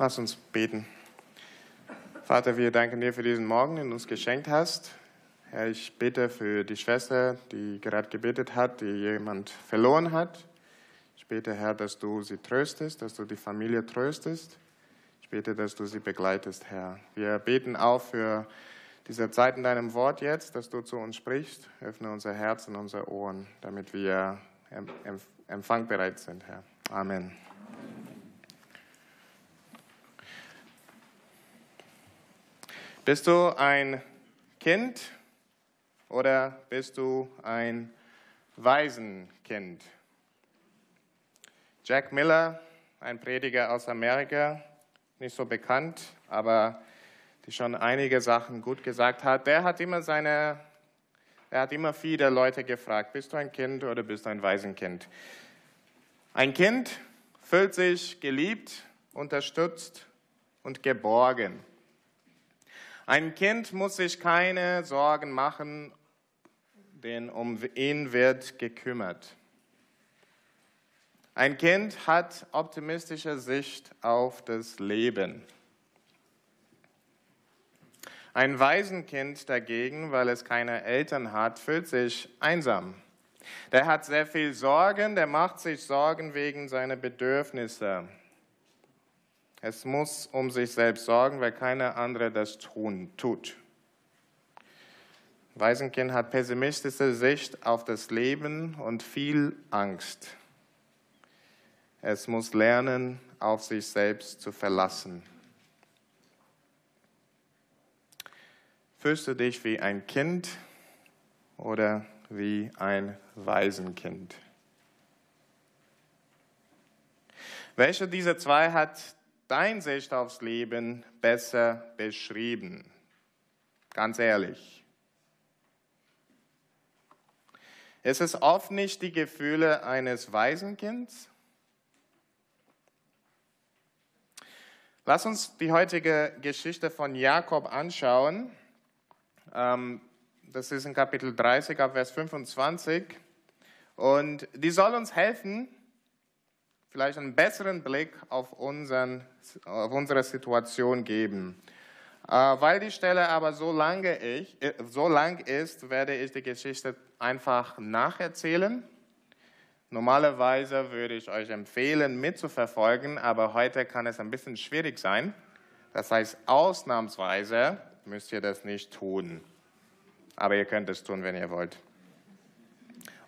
Lass uns beten. Vater, wir danken dir für diesen Morgen, den du uns geschenkt hast. Herr, ich bitte für die Schwester, die gerade gebetet hat, die jemand verloren hat. Ich bete, Herr, dass du sie tröstest, dass du die Familie tröstest. Ich bete, dass du sie begleitest, Herr. Wir beten auch für diese Zeit in deinem Wort jetzt, dass du zu uns sprichst. Öffne unser Herz und unsere Ohren, damit wir empfangbereit sind, Herr. Amen. Bist du ein Kind oder bist du ein Waisenkind? Jack Miller, ein Prediger aus Amerika, nicht so bekannt, aber die schon einige Sachen gut gesagt hat, der hat immer seine, er hat immer viele Leute gefragt, bist du ein Kind oder bist du ein Waisenkind? Ein Kind fühlt sich geliebt, unterstützt und geborgen. Ein Kind muss sich keine Sorgen machen, denn um ihn wird gekümmert. Ein Kind hat optimistische Sicht auf das Leben. Ein Waisenkind dagegen, weil es keine Eltern hat, fühlt sich einsam. Der hat sehr viel Sorgen, der macht sich Sorgen wegen seiner Bedürfnisse. Es muss um sich selbst sorgen, weil keiner andere das tun, tut. Waisenkind hat pessimistische Sicht auf das Leben und viel Angst. Es muss lernen, auf sich selbst zu verlassen. Fühlst du dich wie ein Kind oder wie ein Waisenkind? Welche dieser zwei hat dein Sicht aufs Leben besser beschrieben? Ganz ehrlich. Ist es oft nicht die Gefühle eines Waisenkinds? Lass uns die heutige Geschichte von Jakob anschauen. Ähm, das ist in Kapitel 30 ab Vers 25. Und die soll uns helfen, vielleicht einen besseren Blick auf, unseren, auf unsere Situation geben. Äh, weil die Stelle aber so, lange ich, äh, so lang ist, werde ich die Geschichte einfach nacherzählen. Normalerweise würde ich euch empfehlen, mitzuverfolgen, aber heute kann es ein bisschen schwierig sein. Das heißt, ausnahmsweise müsst ihr das nicht tun. Aber ihr könnt es tun, wenn ihr wollt.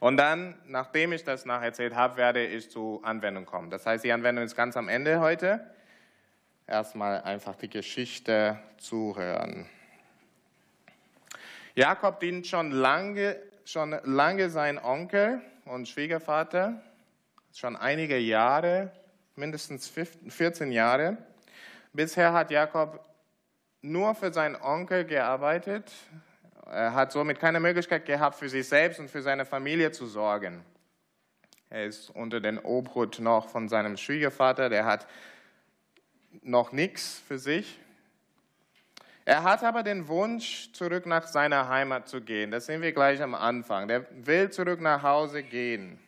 Und dann, nachdem ich das nacherzählt habe, werde ich zur Anwendung kommen. Das heißt, die Anwendung ist ganz am Ende heute. Erstmal einfach die Geschichte zuhören. Jakob dient schon lange, schon lange sein Onkel und Schwiegervater, schon einige Jahre, mindestens 14 Jahre. Bisher hat Jakob nur für seinen Onkel gearbeitet, er hat somit keine Möglichkeit gehabt, für sich selbst und für seine Familie zu sorgen. Er ist unter den Obhut noch von seinem Schwiegervater, der hat noch nichts für sich. Er hat aber den Wunsch, zurück nach seiner Heimat zu gehen. Das sehen wir gleich am Anfang. Der will zurück nach Hause gehen.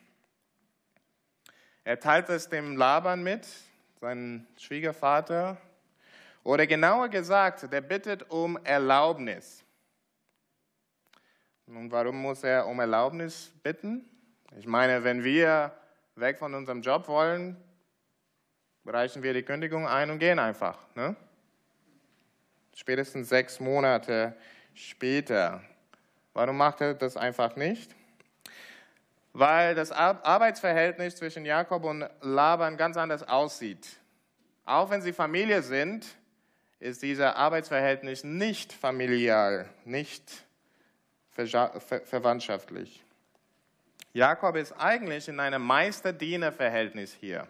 Er teilt es dem Laban mit, seinem Schwiegervater. Oder genauer gesagt, der bittet um Erlaubnis. Und warum muss er um Erlaubnis bitten? Ich meine, wenn wir weg von unserem Job wollen, reichen wir die Kündigung ein und gehen einfach. Ne? Spätestens sechs Monate später. Warum macht er das einfach nicht? Weil das Arbeitsverhältnis zwischen Jakob und Laban ganz anders aussieht. Auch wenn sie Familie sind, ist dieser Arbeitsverhältnis nicht familial, nicht verwandtschaftlich. Jakob ist eigentlich in einem Meister-Diener-Verhältnis hier.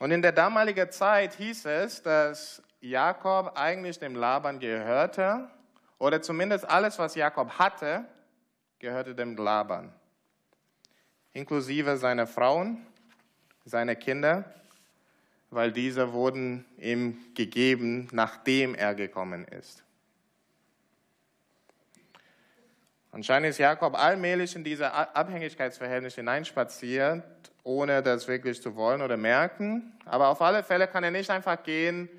Und in der damaligen Zeit hieß es, dass Jakob eigentlich dem Laban gehörte, oder zumindest alles, was Jakob hatte, gehörte dem Laban. Inklusive seiner Frauen, seiner Kinder, weil diese wurden ihm gegeben, nachdem er gekommen ist. Anscheinend ist Jakob allmählich in diese Abhängigkeitsverhältnis hineinspaziert ohne das wirklich zu wollen oder merken. Aber auf alle Fälle kann er nicht einfach gehen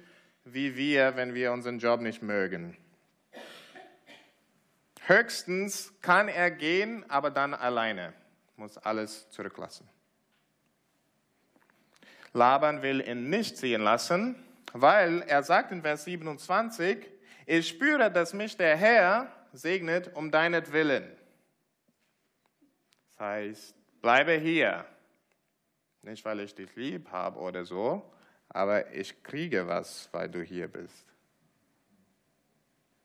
wie wir, wenn wir unseren Job nicht mögen. Höchstens kann er gehen, aber dann alleine, muss alles zurücklassen. Laban will ihn nicht ziehen lassen, weil er sagt in Vers 27, ich spüre, dass mich der Herr segnet um deinetwillen. Das heißt, bleibe hier. Nicht, weil ich dich lieb habe oder so, aber ich kriege was, weil du hier bist.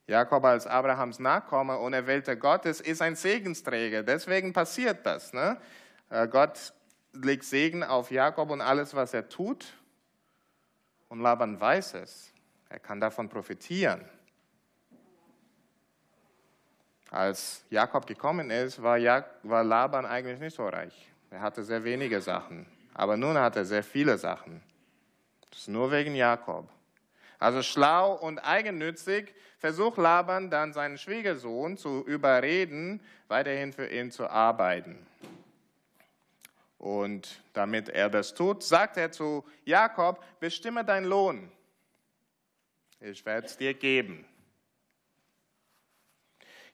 Jakob als Abrahams Nachkomme und Erwählter Gottes ist ein Segensträger. Deswegen passiert das. Ne? Äh, Gott legt Segen auf Jakob und alles, was er tut. Und Laban weiß es. Er kann davon profitieren. Als Jakob gekommen ist, war, war Laban eigentlich nicht so reich. Er hatte sehr wenige Sachen. Aber nun hat er sehr viele Sachen. Das ist nur wegen Jakob. Also schlau und eigennützig versucht Laban dann seinen Schwiegersohn zu überreden, weiterhin für ihn zu arbeiten. Und damit er das tut, sagt er zu Jakob, bestimme deinen Lohn. Ich werde es dir geben.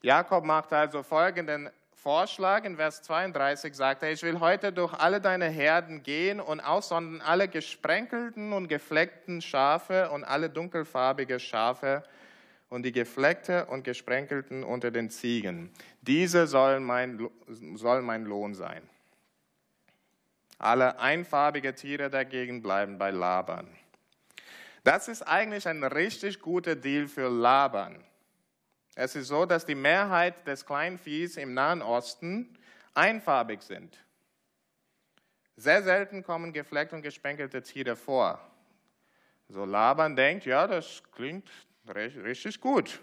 Jakob macht also folgenden Vorschlag. In Vers 32 sagt er, ich will heute durch alle deine Herden gehen und aussondern alle gesprenkelten und gefleckten Schafe und alle dunkelfarbige Schafe und die gefleckte und gesprenkelten unter den Ziegen. Diese sollen mein, soll mein Lohn sein. Alle einfarbige Tiere dagegen bleiben bei Laban. Das ist eigentlich ein richtig guter Deal für Laban. Es ist so, dass die Mehrheit des Kleinviehs im Nahen Osten einfarbig sind. Sehr selten kommen gefleckt und gesprenkelte Tiere vor. So Laban denkt, ja, das klingt richtig gut.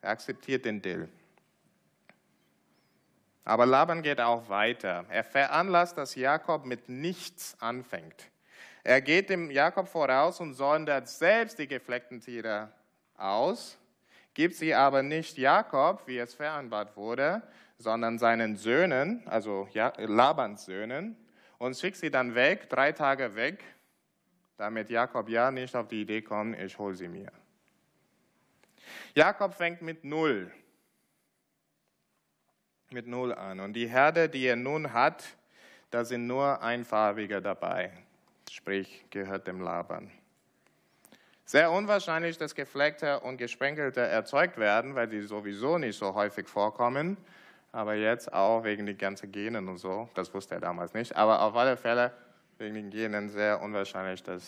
Er akzeptiert den Deal. Aber Laban geht auch weiter. Er veranlasst, dass Jakob mit nichts anfängt. Er geht dem Jakob voraus und sondert selbst die gefleckten Tiere aus gibt sie aber nicht Jakob, wie es vereinbart wurde, sondern seinen Söhnen, also Labans Söhnen, und schickt sie dann weg, drei Tage weg, damit Jakob ja nicht auf die Idee kommt, ich hole sie mir. Jakob fängt mit Null, mit Null an. Und die Herde, die er nun hat, da sind nur Einfarbige dabei, sprich gehört dem Laban. Sehr unwahrscheinlich, dass gefleckte und gesprenkelte erzeugt werden, weil die sowieso nicht so häufig vorkommen. Aber jetzt auch wegen den ganzen Genen und so, das wusste er damals nicht. Aber auf alle Fälle wegen den Genen sehr unwahrscheinlich, dass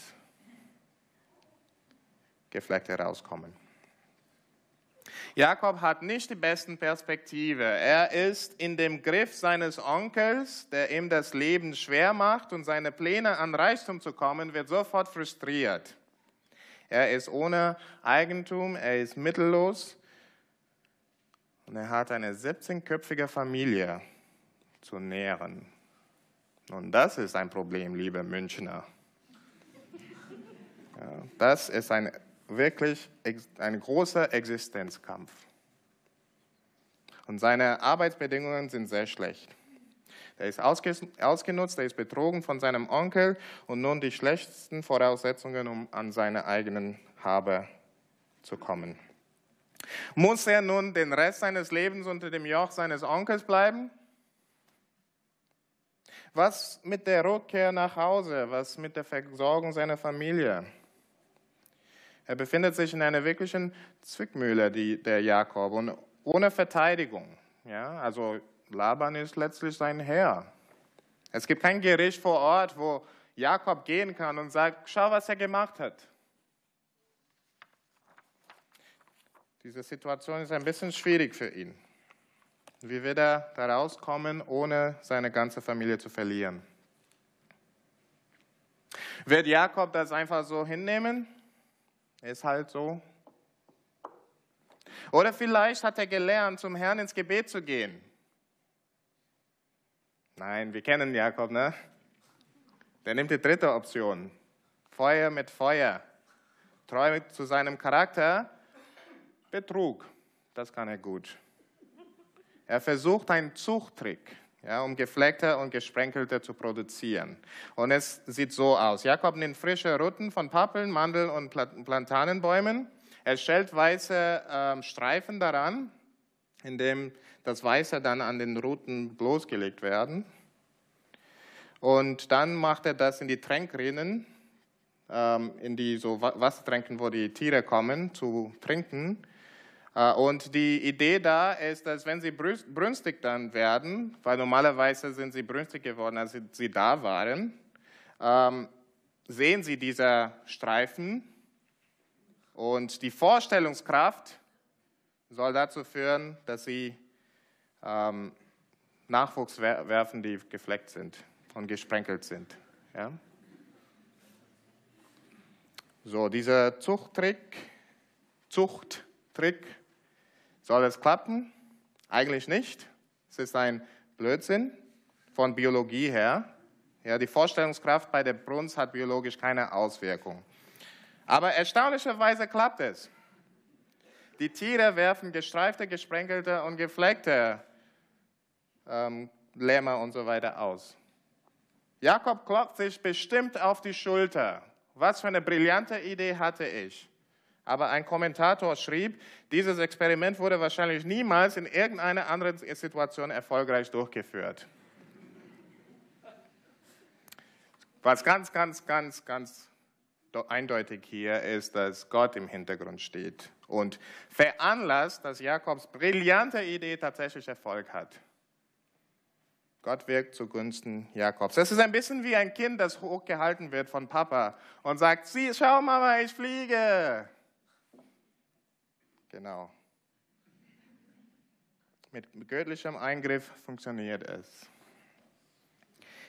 Gefleckte rauskommen. Jakob hat nicht die besten Perspektive. Er ist in dem Griff seines Onkels, der ihm das Leben schwer macht und seine Pläne an Reichtum zu kommen, wird sofort frustriert. Er ist ohne Eigentum, er ist mittellos und er hat eine 17-köpfige Familie zu nähren. Und das ist ein Problem, liebe Münchner. Ja, das ist ein wirklich ein großer Existenzkampf. Und seine Arbeitsbedingungen sind sehr schlecht. Er ist ausgenutzt, er ist betrogen von seinem Onkel und nun die schlechtesten Voraussetzungen, um an seine eigenen Habe zu kommen. Muss er nun den Rest seines Lebens unter dem Joch seines Onkels bleiben? Was mit der Rückkehr nach Hause? Was mit der Versorgung seiner Familie? Er befindet sich in einer wirklichen Zwickmühle, die, der Jakob, und ohne Verteidigung. Ja, also Laban ist letztlich sein Herr. Es gibt kein Gericht vor Ort, wo Jakob gehen kann und sagt, schau, was er gemacht hat. Diese Situation ist ein bisschen schwierig für ihn. Wie wird er da rauskommen, ohne seine ganze Familie zu verlieren? Wird Jakob das einfach so hinnehmen? Ist halt so. Oder vielleicht hat er gelernt, zum Herrn ins Gebet zu gehen. Nein, wir kennen Jakob, ne? Der nimmt die dritte Option. Feuer mit Feuer. Treu zu seinem Charakter. Betrug. Das kann er gut. Er versucht einen Zuchttrick. ja, um gefleckte und gesprenkelte zu produzieren. Und es sieht so aus. Jakob nimmt frische Ruten von Pappeln, Mandeln und Platanenbäumen. Er stellt weiße äh, Streifen daran, indem das Weiße dann an den Ruten bloßgelegt werden. Und dann macht er das in die Tränkrinnen, ähm, in die so Wassertränken, wo die Tiere kommen zu trinken. Äh, und die Idee da ist, dass wenn sie brünstig dann werden, weil normalerweise sind sie brünstig geworden, als sie da waren, ähm, sehen sie diese Streifen und die Vorstellungskraft soll dazu führen, dass sie ähm, Nachwuchs werfen, die gefleckt sind und gesprenkelt sind. Ja? So, dieser Zuchttrick, Zuchttrick soll es klappen? Eigentlich nicht. Es ist ein Blödsinn von Biologie her. Ja, die Vorstellungskraft bei der Brunst hat biologisch keine Auswirkung. Aber erstaunlicherweise klappt es. Die Tiere werfen gestreifte, gesprenkelte und gefleckte ähm, Lämmer und so weiter aus. Jakob klopft sich bestimmt auf die Schulter. Was für eine brillante Idee hatte ich. Aber ein Kommentator schrieb, dieses Experiment wurde wahrscheinlich niemals in irgendeiner anderen Situation erfolgreich durchgeführt. Was ganz, ganz, ganz, ganz eindeutig hier ist, dass Gott im Hintergrund steht und veranlasst, dass Jakobs brillante Idee tatsächlich Erfolg hat. Gott wirkt zugunsten Jakobs. Das ist ein bisschen wie ein Kind, das hochgehalten wird von Papa und sagt, sieh, schau Mama, ich fliege. Genau. Mit göttlichem Eingriff funktioniert es.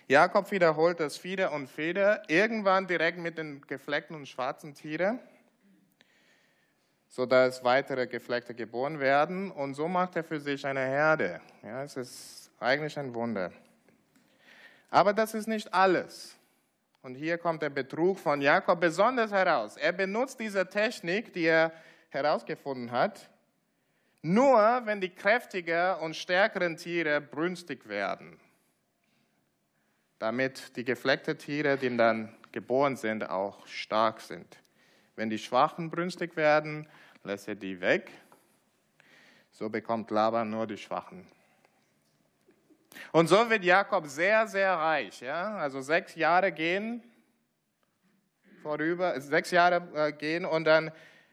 Jakob wiederholt das Fieder und Feder, irgendwann direkt mit den gefleckten und schwarzen Tieren, sodass weitere Gefleckte geboren werden. Und so macht er für sich eine Herde. Ja, es ist eigentlich ein Wunder. Aber das ist nicht alles. Und hier kommt der Betrug von Jakob besonders heraus. Er benutzt diese Technik, die er herausgefunden hat, nur wenn die kräftiger und stärkeren Tiere brünstig werden, damit die gefleckten Tiere, die dann geboren sind, auch stark sind. Wenn die Schwachen brünstig werden, lässt er die weg. So bekommt Laban nur die Schwachen. Und so wird Jakob sehr, sehr reich. Ja? Also sechs Jahre gehen vorüber, sechs Jahre äh, gehen und dann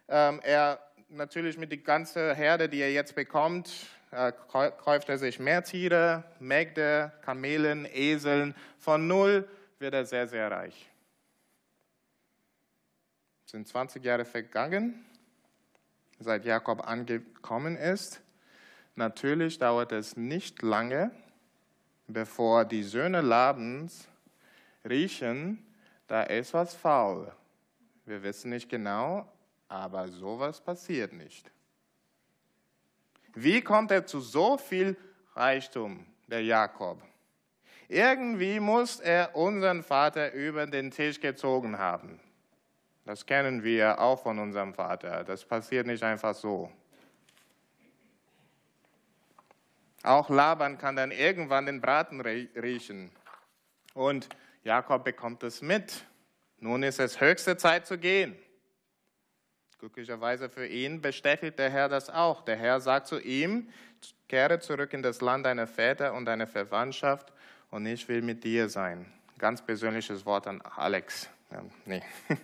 ähm, er natürlich mit der ganzen Herde, die er jetzt bekommt, äh, kauft er sich mehr Tiere, Mägde, Kamelen, Eseln. Von null wird er sehr, sehr reich. Es sind 20 Jahre vergangen, seit Jakob angekommen ist. Natürlich dauert es nicht lange, bevor die Söhne Labens riechen, da ist was faul. Wir wissen nicht genau, aber sowas passiert nicht. Wie kommt er zu so viel Reichtum, der Jakob? Irgendwie muss er unseren Vater über den Tisch gezogen haben. Das kennen wir auch von unserem Vater. Das passiert nicht einfach so. Auch Laban kann dann irgendwann den Braten riechen. Und Jakob bekommt es mit. Nun ist es höchste Zeit zu gehen. Glücklicherweise für ihn bestätigt der Herr das auch. Der Herr sagt zu ihm, kehre zurück in das Land deiner Väter und deiner Verwandtschaft und ich will mit dir sein. Ganz persönliches Wort an Alex. Ja, nee.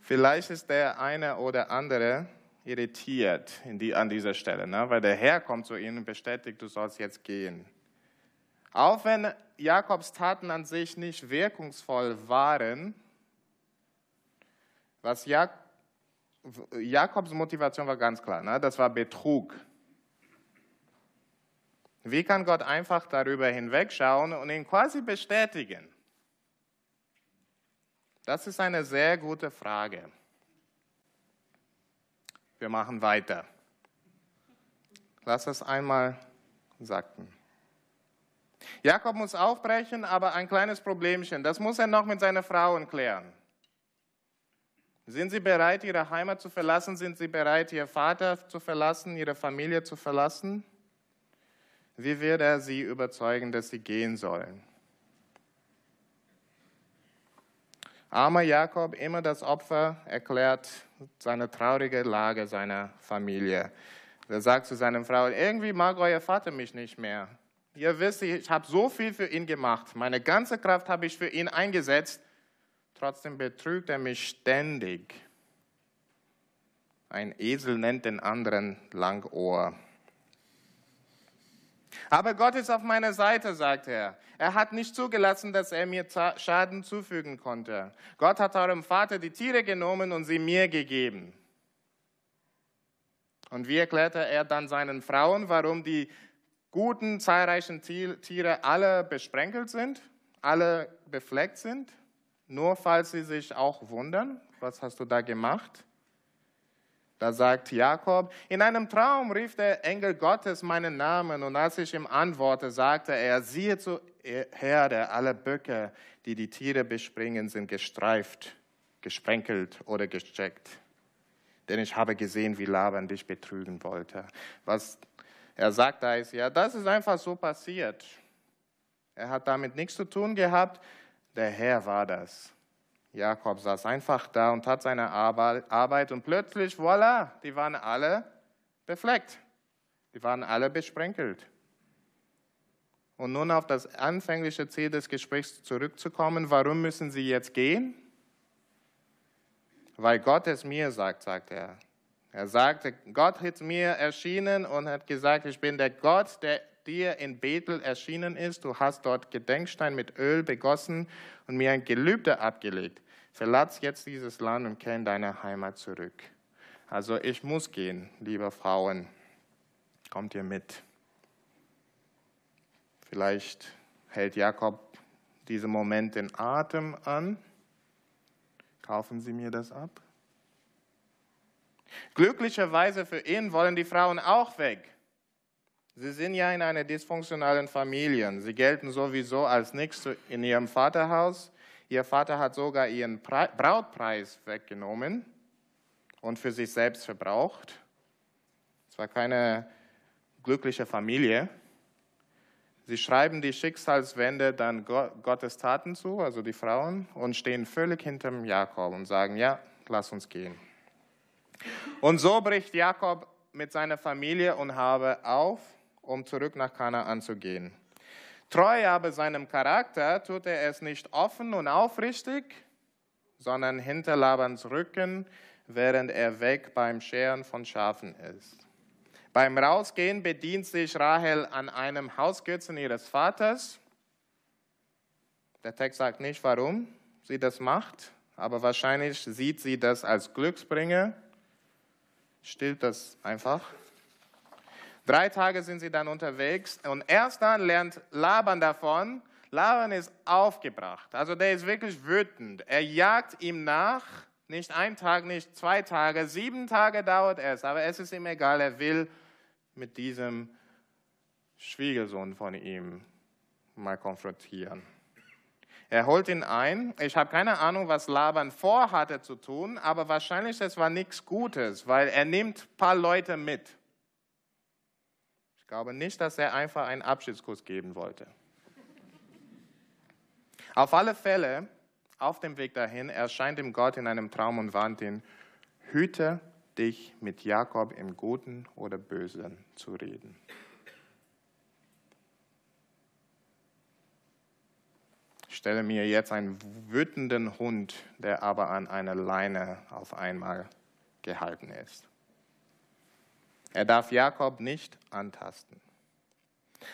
Vielleicht ist der eine oder andere irritiert die, an dieser Stelle, ne? weil der Herr kommt zu ihnen und bestätigt, du sollst jetzt gehen. Auch wenn Jakobs Taten an sich nicht wirkungsvoll waren, was Jak Jakobs Motivation war ganz klar, ne? das war Betrug. Wie kann Gott einfach darüber hinwegschauen und ihn quasi bestätigen? Das ist eine sehr gute Frage. Wir machen weiter. Lass es einmal sacken. Jakob muss aufbrechen, aber ein kleines Problemchen. Das muss er noch mit seiner Frau klären. Sind Sie bereit, Ihre Heimat zu verlassen? Sind Sie bereit, Ihr Vater zu verlassen, Ihre Familie zu verlassen? Wie wird er sie überzeugen, dass sie gehen sollen? Armer Jakob, immer das Opfer, erklärt seine traurige Lage seiner Familie. Er sagt zu seiner Frau, irgendwie mag euer Vater mich nicht mehr. Ihr wisst, ich habe so viel für ihn gemacht. Meine ganze Kraft habe ich für ihn eingesetzt. Trotzdem betrügt er mich ständig. Ein Esel nennt den anderen Langohr. Aber Gott ist auf meiner Seite, sagt er. Er hat nicht zugelassen, dass er mir Schaden zufügen konnte. Gott hat eurem Vater die Tiere genommen und sie mir gegeben. Und wie erklärte er dann seinen Frauen, warum die guten, zahlreichen Tiere alle besprenkelt sind, alle befleckt sind? Nur falls sie sich auch wundern, was hast du da gemacht? Da sagt Jakob, in einem Traum rief der Engel Gottes meinen Namen und als ich ihm antwortete, sagte er, siehe zur Herde, alle Böcke, die die Tiere bespringen, sind gestreift, gesprenkelt oder gecheckt. Denn ich habe gesehen, wie Laban dich betrügen wollte. Was er sagt da ist, ja, das ist einfach so passiert. Er hat damit nichts zu tun gehabt, der Herr war das. Jakob saß einfach da und hat seine Arbeit und plötzlich, voilà, die waren alle befleckt. Die waren alle besprenkelt. Und nun auf das anfängliche Ziel des Gesprächs zurückzukommen, warum müssen sie jetzt gehen? Weil Gott es mir sagt, sagt er. Er sagte, Gott ist mir erschienen und hat gesagt, ich bin der Gott, der dir in Bethel erschienen ist. Du hast dort Gedenkstein mit Öl begossen und mir ein Gelübde abgelegt. Verlass jetzt dieses Land und kehr in deine Heimat zurück. Also ich muss gehen, liebe Frauen. Kommt ihr mit? Vielleicht hält Jakob diesen Moment den Atem an. Kaufen Sie mir das ab? Glücklicherweise für ihn wollen die Frauen auch weg. Sie sind ja in einer dysfunktionalen Familie. Sie gelten sowieso als nichts in ihrem Vaterhaus. Ihr Vater hat sogar ihren Brautpreis weggenommen und für sich selbst verbraucht. Es war keine glückliche Familie. Sie schreiben die Schicksalswende dann Gottes Taten zu, also die Frauen, und stehen völlig hinterm Jakob und sagen, ja, lass uns gehen. Und so bricht Jakob mit seiner Familie und Habe auf, um zurück nach Kanaan zu gehen. Treu aber seinem Charakter tut er es nicht offen und aufrichtig, sondern hinter Labans Rücken, während er weg beim Scheren von Schafen ist. Beim Rausgehen bedient sich Rahel an einem Hausgötzen ihres Vaters. Der Text sagt nicht, warum sie das macht, aber wahrscheinlich sieht sie das als Glücksbringer, stillt das einfach. Drei Tage sind sie dann unterwegs und erst dann lernt Laban davon. Laban ist aufgebracht, also der ist wirklich wütend. Er jagt ihm nach, nicht ein Tag, nicht zwei Tage, sieben Tage dauert es, aber es ist ihm egal, er will mit diesem Schwiegersohn von ihm mal konfrontieren. Er holt ihn ein. Ich habe keine Ahnung, was Laban vorhatte zu tun, aber wahrscheinlich es war nichts Gutes, weil er nimmt ein paar Leute mit. Glaube nicht, dass er einfach einen Abschiedskuss geben wollte. Auf alle Fälle, auf dem Weg dahin, erscheint ihm Gott in einem Traum und warnt ihn, hüte dich mit Jakob im Guten oder Bösen zu reden. Ich stelle mir jetzt einen wütenden Hund, der aber an einer Leine auf einmal gehalten ist. Er darf Jakob nicht antasten.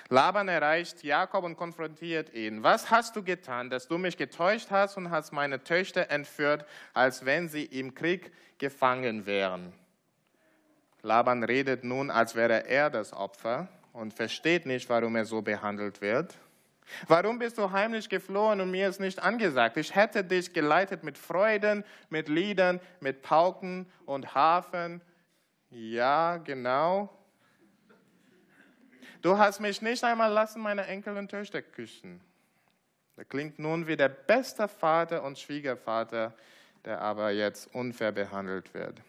Laban erreicht Jakob und konfrontiert ihn. Was hast du getan, dass du mich getäuscht hast und hast meine Töchter entführt, als wenn sie im Krieg gefangen wären? Laban redet nun, als wäre er das Opfer und versteht nicht, warum er so behandelt wird. Warum bist du heimlich geflohen und mir ist nicht angesagt? Ich hätte dich geleitet mit Freuden, mit Liedern, mit Pauken und Hafen ja, genau. Du hast mich nicht einmal lassen, meine Enkel und Töchter küssen. Er klingt nun wie der beste Vater und Schwiegervater, der aber jetzt unfair behandelt wird.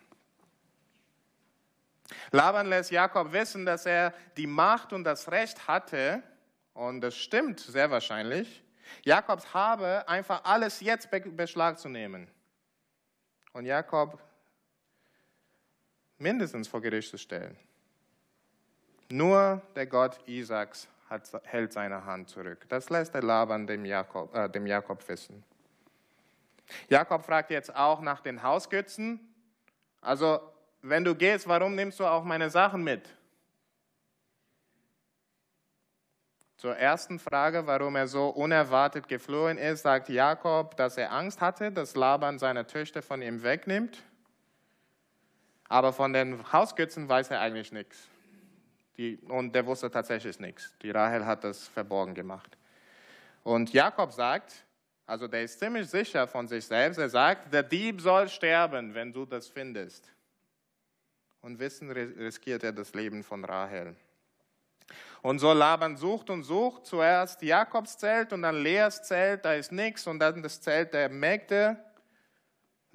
Laban lässt Jakob wissen, dass er die Macht und das Recht hatte, und das stimmt sehr wahrscheinlich, Jakobs habe einfach alles jetzt Beschlag zu nehmen. Und Jakob mindestens vor Gericht zu stellen. Nur der Gott Isaaks hat, hält seine Hand zurück. Das lässt der Laban dem Jakob, äh, dem Jakob wissen. Jakob fragt jetzt auch nach den Hausgötzen. Also, wenn du gehst, warum nimmst du auch meine Sachen mit? Zur ersten Frage, warum er so unerwartet geflohen ist, sagt Jakob, dass er Angst hatte, dass Laban seine Töchter von ihm wegnimmt. Aber von den Hausgötzen weiß er eigentlich nichts. Die, und der wusste tatsächlich nichts. Die Rahel hat das verborgen gemacht. Und Jakob sagt, also der ist ziemlich sicher von sich selbst, er sagt, der Dieb soll sterben, wenn du das findest. Und wissen riskiert er das Leben von Rahel. Und so Laban sucht und sucht, zuerst Jakobs Zelt und dann Leas Zelt, da ist nichts, und dann das Zelt der Mägde.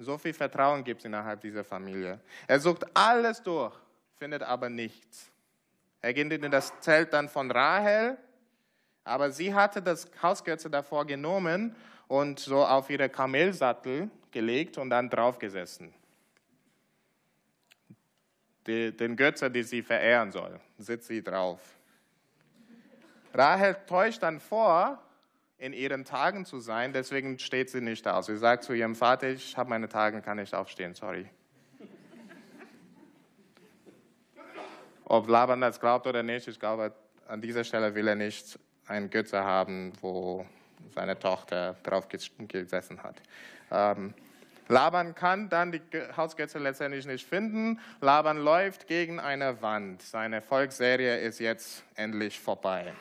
So viel Vertrauen gibt es innerhalb dieser Familie. Er sucht alles durch, findet aber nichts. Er geht in das Zelt dann von Rahel, aber sie hatte das Hausgötze davor genommen und so auf ihre Kamelsattel gelegt und dann draufgesessen. Die, den Götze, die sie verehren soll, sitzt sie drauf. Rahel täuscht dann vor, in ihren Tagen zu sein, deswegen steht sie nicht auf. Sie sagt zu ihrem Vater, ich habe meine Tage, kann nicht aufstehen, sorry. Ob Laban das glaubt oder nicht, ich glaube, an dieser Stelle will er nicht einen Götze haben, wo seine Tochter drauf gesessen hat. Ähm, Laban kann dann die Hausgötze letztendlich nicht finden. Laban läuft gegen eine Wand. Seine Volksserie ist jetzt endlich vorbei.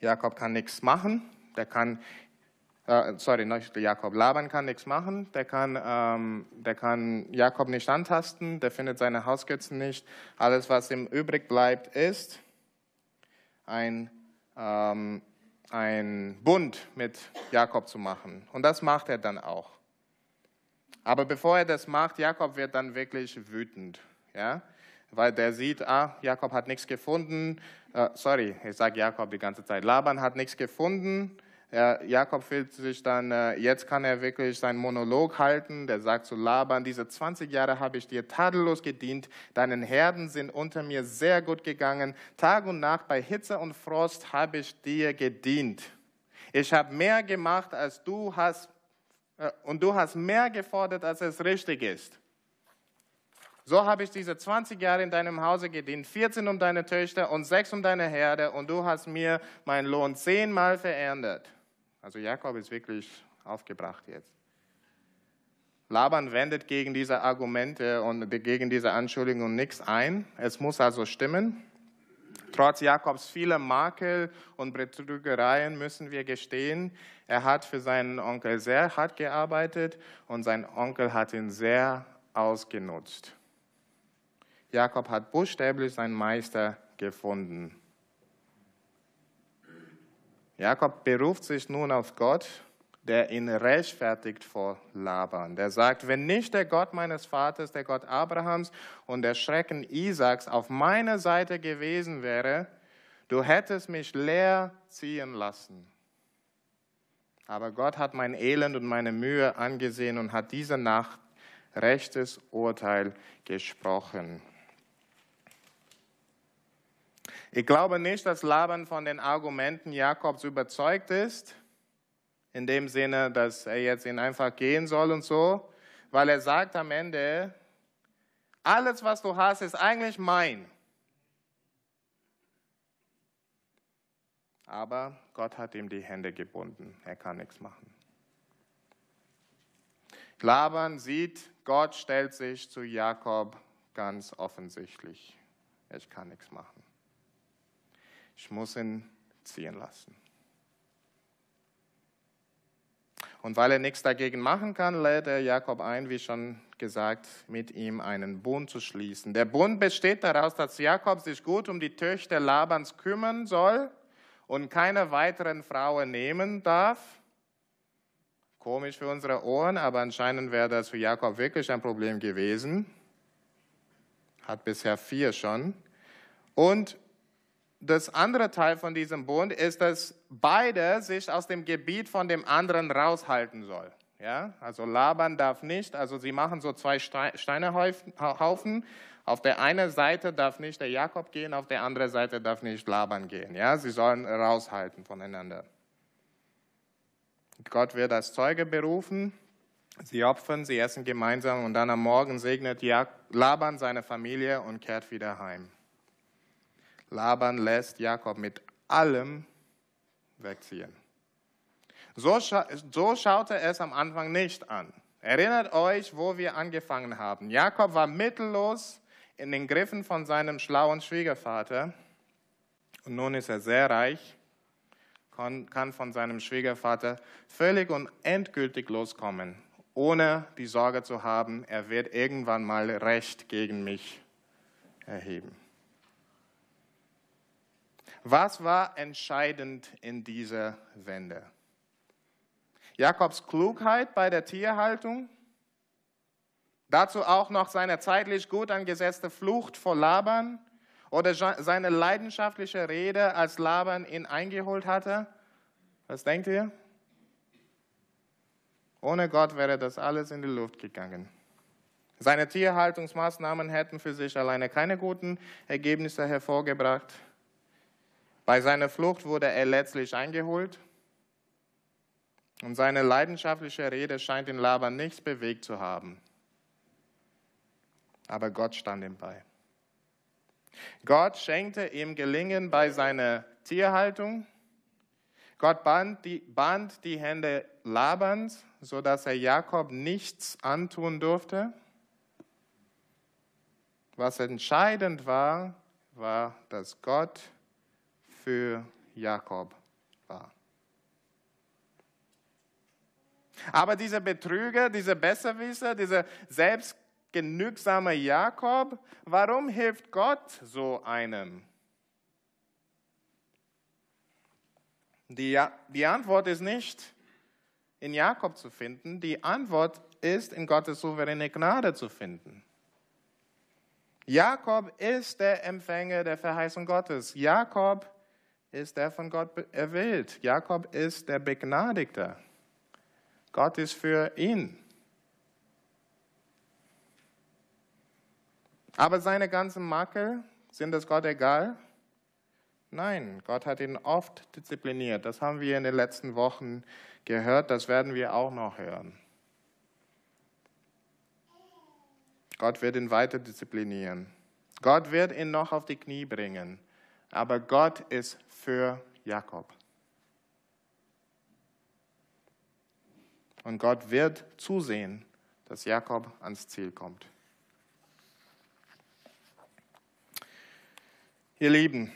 Jakob kann nichts machen. Der kann, äh, sorry, Jakob. Laban kann nichts machen. Der kann, ähm, der kann Jakob nicht antasten. Der findet seine Hausgötzen nicht. Alles, was ihm übrig bleibt, ist ein, ähm, ein Bund mit Jakob zu machen. Und das macht er dann auch. Aber bevor er das macht, Jakob wird dann wirklich wütend. Ja? Weil der sieht, ah, Jakob hat nichts gefunden, äh, sorry, ich sage Jakob die ganze Zeit, Laban hat nichts gefunden. Äh, Jakob fühlt sich dann, äh, jetzt kann er wirklich seinen Monolog halten. Der sagt zu Laban, diese 20 Jahre habe ich dir tadellos gedient. Deinen Herden sind unter mir sehr gut gegangen. Tag und Nacht bei Hitze und Frost habe ich dir gedient. Ich habe mehr gemacht, als du hast, äh, und du hast mehr gefordert, als es richtig ist. So habe ich diese 20 Jahre in deinem Hause gedient, 14 um deine Töchter und 6 um deine Herde, und du hast mir meinen Lohn zehnmal verändert. Also Jakob ist wirklich aufgebracht jetzt. Laban wendet gegen diese Argumente und gegen diese Anschuldigungen nichts ein. Es muss also stimmen. Trotz Jakobs vieler Makel und Betrügereien müssen wir gestehen, er hat für seinen Onkel sehr hart gearbeitet und sein Onkel hat ihn sehr ausgenutzt. Jakob hat buchstäblich seinen Meister gefunden. Jakob beruft sich nun auf Gott, der ihn rechtfertigt vor Laban. Der sagt, wenn nicht der Gott meines Vaters, der Gott Abrahams und der Schrecken Isaaks auf meiner Seite gewesen wäre, du hättest mich leer ziehen lassen. Aber Gott hat mein Elend und meine Mühe angesehen und hat diese Nacht rechtes Urteil gesprochen. Ich glaube nicht, dass Laban von den Argumenten Jakobs überzeugt ist, in dem Sinne, dass er jetzt ihn einfach gehen soll und so, weil er sagt am Ende, alles, was du hast, ist eigentlich mein. Aber Gott hat ihm die Hände gebunden. Er kann nichts machen. Laban sieht, Gott stellt sich zu Jakob ganz offensichtlich. Ich kann nichts machen. Ich muss ihn ziehen lassen. Und weil er nichts dagegen machen kann, lädt er Jakob ein, wie schon gesagt, mit ihm einen Bund zu schließen. Der Bund besteht daraus, dass Jakob sich gut um die Töchter Labans kümmern soll und keine weiteren Frauen nehmen darf. Komisch für unsere Ohren, aber anscheinend wäre das für Jakob wirklich ein Problem gewesen. hat bisher vier schon. Und das andere Teil von diesem Bund ist, dass beide sich aus dem Gebiet von dem anderen raushalten sollen. Ja, also Laban darf nicht, also sie machen so zwei Steinehaufen. Auf der einen Seite darf nicht der Jakob gehen, auf der anderen Seite darf nicht Laban gehen. Ja, sie sollen raushalten voneinander. Gott wird als Zeuge berufen. Sie opfern, sie essen gemeinsam und dann am Morgen segnet Laban seine Familie und kehrt wieder heim. Laban lässt Jakob mit allem wegziehen. So, scha so schaute es am Anfang nicht an. Erinnert euch, wo wir angefangen haben. Jakob war mittellos in den Griffen von seinem schlauen Schwiegervater. Und nun ist er sehr reich, kann von seinem Schwiegervater völlig und endgültig loskommen, ohne die Sorge zu haben, er wird irgendwann mal Recht gegen mich erheben. Was war entscheidend in dieser Wende? Jakobs Klugheit bei der Tierhaltung, dazu auch noch seine zeitlich gut angesetzte Flucht vor Laban oder seine leidenschaftliche Rede, als Laban ihn eingeholt hatte. Was denkt ihr? Ohne Gott wäre das alles in die Luft gegangen. Seine Tierhaltungsmaßnahmen hätten für sich alleine keine guten Ergebnisse hervorgebracht. Bei seiner Flucht wurde er letztlich eingeholt. Und seine leidenschaftliche Rede scheint den Laban nichts bewegt zu haben. Aber Gott stand ihm bei. Gott schenkte ihm Gelingen bei seiner Tierhaltung. Gott band die, band die Hände Labans, sodass er Jakob nichts antun durfte. Was entscheidend war, war, dass Gott für Jakob war. Aber dieser Betrüger, dieser Besserwisser, dieser selbstgenügsame Jakob, warum hilft Gott so einem? Die, die Antwort ist nicht in Jakob zu finden, die Antwort ist in Gottes souveräne Gnade zu finden. Jakob ist der Empfänger der Verheißung Gottes. Jakob ist der von Gott erwählt. Jakob ist der Begnadigte. Gott ist für ihn. Aber seine ganzen Makel, sind es Gott egal? Nein, Gott hat ihn oft diszipliniert. Das haben wir in den letzten Wochen gehört, das werden wir auch noch hören. Gott wird ihn weiter disziplinieren. Gott wird ihn noch auf die Knie bringen. Aber Gott ist für Jakob. Und Gott wird zusehen, dass Jakob ans Ziel kommt. Ihr Lieben,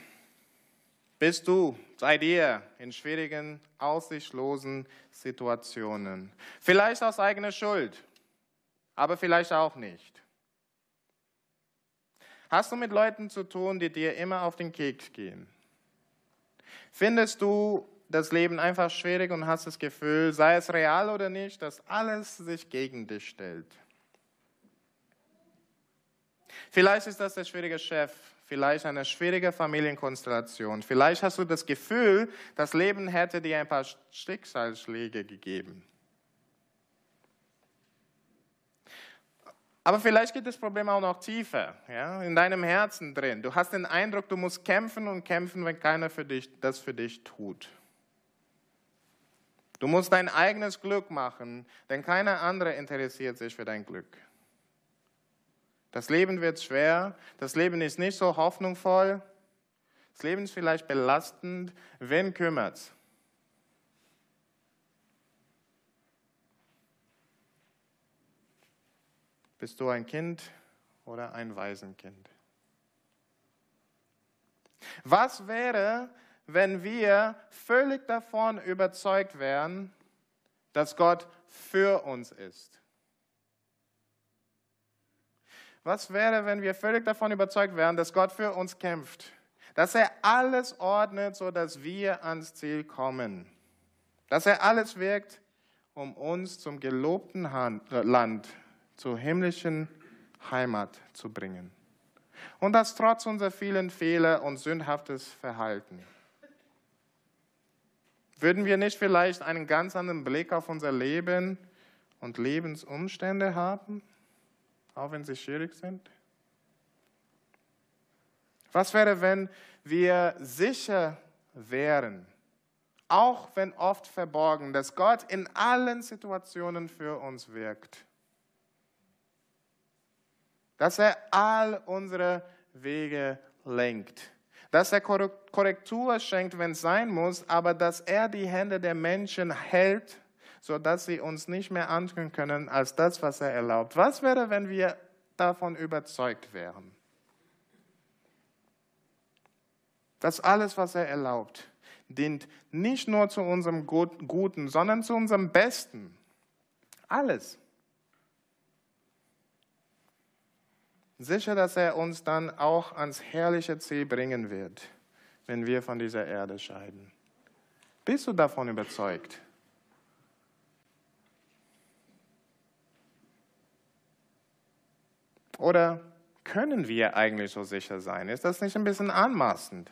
bist du, seid ihr in schwierigen, aussichtslosen Situationen. Vielleicht aus eigener Schuld, aber vielleicht auch nicht. Hast du mit Leuten zu tun, die dir immer auf den Keks gehen? Findest du das Leben einfach schwierig und hast das Gefühl, sei es real oder nicht, dass alles sich gegen dich stellt. Vielleicht ist das der schwierige Chef, vielleicht eine schwierige Familienkonstellation. Vielleicht hast du das Gefühl, das Leben hätte dir ein paar Schicksalsschläge gegeben. Aber vielleicht geht das Problem auch noch tiefer, ja, in deinem Herzen drin. Du hast den Eindruck, du musst kämpfen und kämpfen, wenn keiner für dich, das für dich tut. Du musst dein eigenes Glück machen, denn keiner andere interessiert sich für dein Glück. Das Leben wird schwer, das Leben ist nicht so hoffnungsvoll, das Leben ist vielleicht belastend. Wen kümmert's? Bist du ein Kind oder ein Waisenkind? Was wäre, wenn wir völlig davon überzeugt wären, dass Gott für uns ist. Was wäre, wenn wir völlig davon überzeugt wären, dass Gott für uns kämpft, dass er alles ordnet, sodass wir ans Ziel kommen, dass er alles wirkt, um uns zum gelobten Land, zur himmlischen Heimat zu bringen. Und das trotz unserer vielen Fehler und sündhaftes Verhalten. Würden wir nicht vielleicht einen ganz anderen Blick auf unser Leben und Lebensumstände haben, auch wenn sie schwierig sind? Was wäre, wenn wir sicher wären, auch wenn oft verborgen, dass Gott in allen Situationen für uns wirkt? Dass er all unsere Wege lenkt dass er Korrektur schenkt, wenn es sein muss, aber dass er die Hände der Menschen hält, sodass sie uns nicht mehr antun können als das, was er erlaubt. Was wäre, wenn wir davon überzeugt wären? Dass alles, was er erlaubt, dient nicht nur zu unserem Guten, sondern zu unserem Besten. Alles. Sicher, dass er uns dann auch ans herrliche Ziel bringen wird, wenn wir von dieser Erde scheiden. Bist du davon überzeugt? Oder können wir eigentlich so sicher sein? Ist das nicht ein bisschen anmaßend?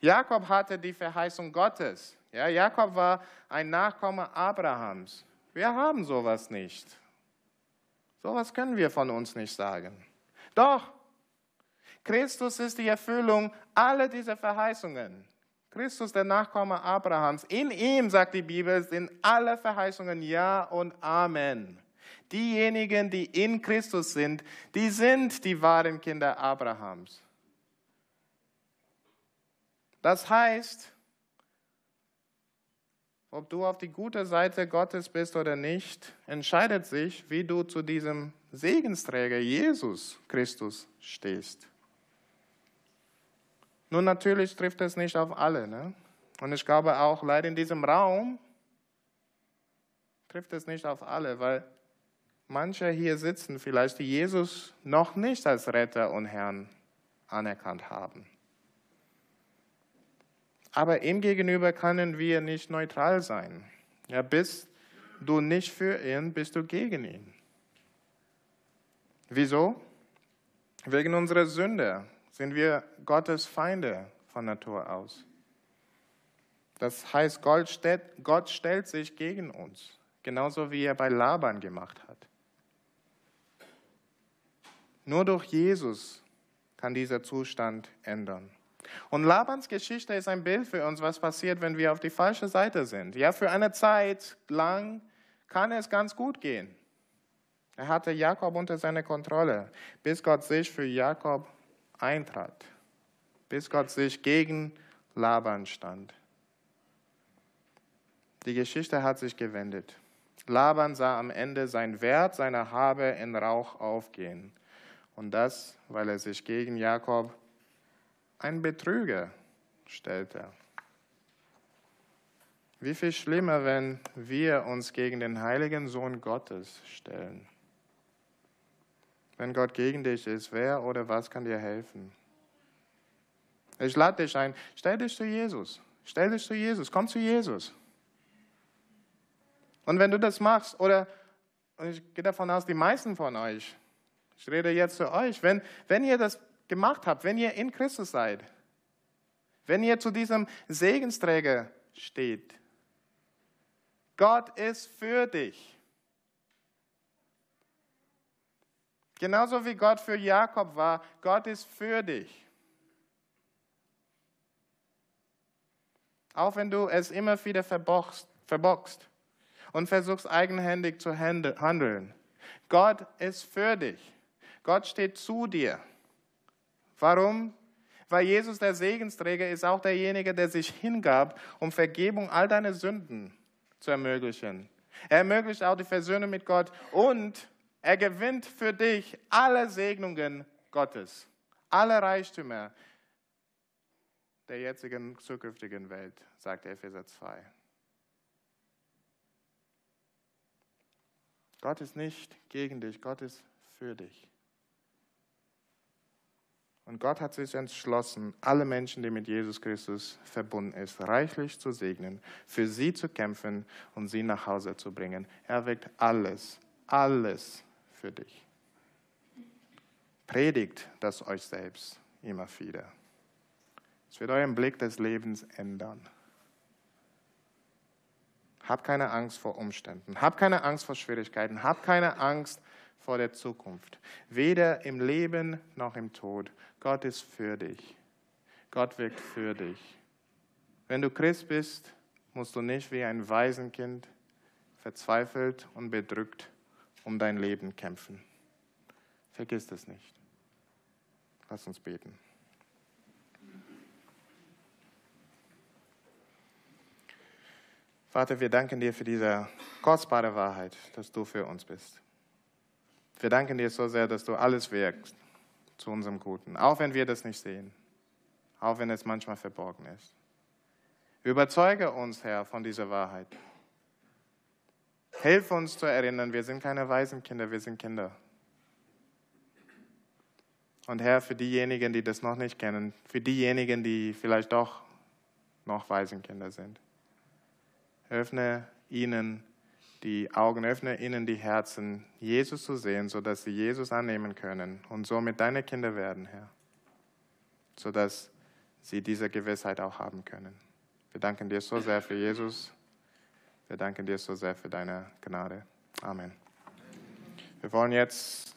Jakob hatte die Verheißung Gottes. Ja, Jakob war ein Nachkomme Abrahams. Wir haben sowas nicht. Sowas können wir von uns nicht sagen. Doch, Christus ist die Erfüllung aller dieser Verheißungen. Christus, der Nachkomme Abrahams. In ihm, sagt die Bibel, sind alle Verheißungen Ja und Amen. Diejenigen, die in Christus sind, die sind die wahren Kinder Abrahams. Das heißt, ob du auf die gute Seite Gottes bist oder nicht, entscheidet sich, wie du zu diesem Segensträger Jesus Christus stehst. Nun, natürlich trifft es nicht auf alle. Ne? Und ich glaube auch, leider in diesem Raum trifft es nicht auf alle, weil manche hier sitzen vielleicht, die Jesus noch nicht als Retter und Herrn anerkannt haben. Aber ihm gegenüber können wir nicht neutral sein. Ja, bist du nicht für ihn, bist du gegen ihn. Wieso? Wegen unserer Sünde sind wir Gottes Feinde von Natur aus. Das heißt, Gott stellt, Gott stellt sich gegen uns, genauso wie er bei Laban gemacht hat. Nur durch Jesus kann dieser Zustand ändern. Und Labans Geschichte ist ein Bild für uns, was passiert, wenn wir auf die falsche Seite sind. Ja, für eine Zeit lang kann es ganz gut gehen. Er hatte Jakob unter seiner Kontrolle, bis Gott sich für Jakob eintrat, bis Gott sich gegen Laban stand. Die Geschichte hat sich gewendet. Laban sah am Ende sein Wert seiner Habe in Rauch aufgehen. Und das, weil er sich gegen Jakob, ein Betrüger, stellte. Wie viel schlimmer, wenn wir uns gegen den heiligen Sohn Gottes stellen. Wenn Gott gegen dich ist, wer oder was kann dir helfen? Ich lade dich ein, stell dich zu Jesus. Stell dich zu Jesus, komm zu Jesus. Und wenn du das machst, oder ich gehe davon aus, die meisten von euch, ich rede jetzt zu euch, wenn, wenn ihr das gemacht habt, wenn ihr in Christus seid, wenn ihr zu diesem Segensträger steht, Gott ist für dich. Genauso wie Gott für Jakob war, Gott ist für dich. Auch wenn du es immer wieder verbockst, verbockst und versuchst eigenhändig zu handeln. Gott ist für dich. Gott steht zu dir. Warum? Weil Jesus der Segensträger ist auch derjenige, der sich hingab, um Vergebung all deiner Sünden zu ermöglichen. Er ermöglicht auch die Versöhnung mit Gott und er gewinnt für dich alle Segnungen Gottes, alle Reichtümer der jetzigen zukünftigen Welt, sagt Epheser 2. Gott ist nicht gegen dich, Gott ist für dich. Und Gott hat sich entschlossen, alle Menschen, die mit Jesus Christus verbunden ist, reichlich zu segnen, für sie zu kämpfen und sie nach Hause zu bringen. Er wirkt alles, alles für dich. Predigt das euch selbst immer wieder. Es wird euren Blick des Lebens ändern. Habt keine Angst vor Umständen. Habt keine Angst vor Schwierigkeiten. Habt keine Angst vor der Zukunft. Weder im Leben noch im Tod. Gott ist für dich. Gott wirkt für dich. Wenn du Christ bist, musst du nicht wie ein Waisenkind verzweifelt und bedrückt um dein Leben kämpfen. Vergiss das nicht. Lass uns beten. Vater, wir danken dir für diese kostbare Wahrheit, dass du für uns bist. Wir danken dir so sehr, dass du alles wirkst zu unserem Guten, auch wenn wir das nicht sehen, auch wenn es manchmal verborgen ist. Überzeuge uns, Herr, von dieser Wahrheit. Hilf uns zu erinnern, wir sind keine Waisenkinder, wir sind Kinder. Und Herr, für diejenigen, die das noch nicht kennen, für diejenigen, die vielleicht doch noch Waisenkinder sind, öffne ihnen die Augen, öffne ihnen die Herzen, Jesus zu sehen, sodass sie Jesus annehmen können und somit deine Kinder werden, Herr, sodass sie diese Gewissheit auch haben können. Wir danken dir so sehr für Jesus. Wir danken dir so sehr für deine Gnade. Amen. Wir wollen jetzt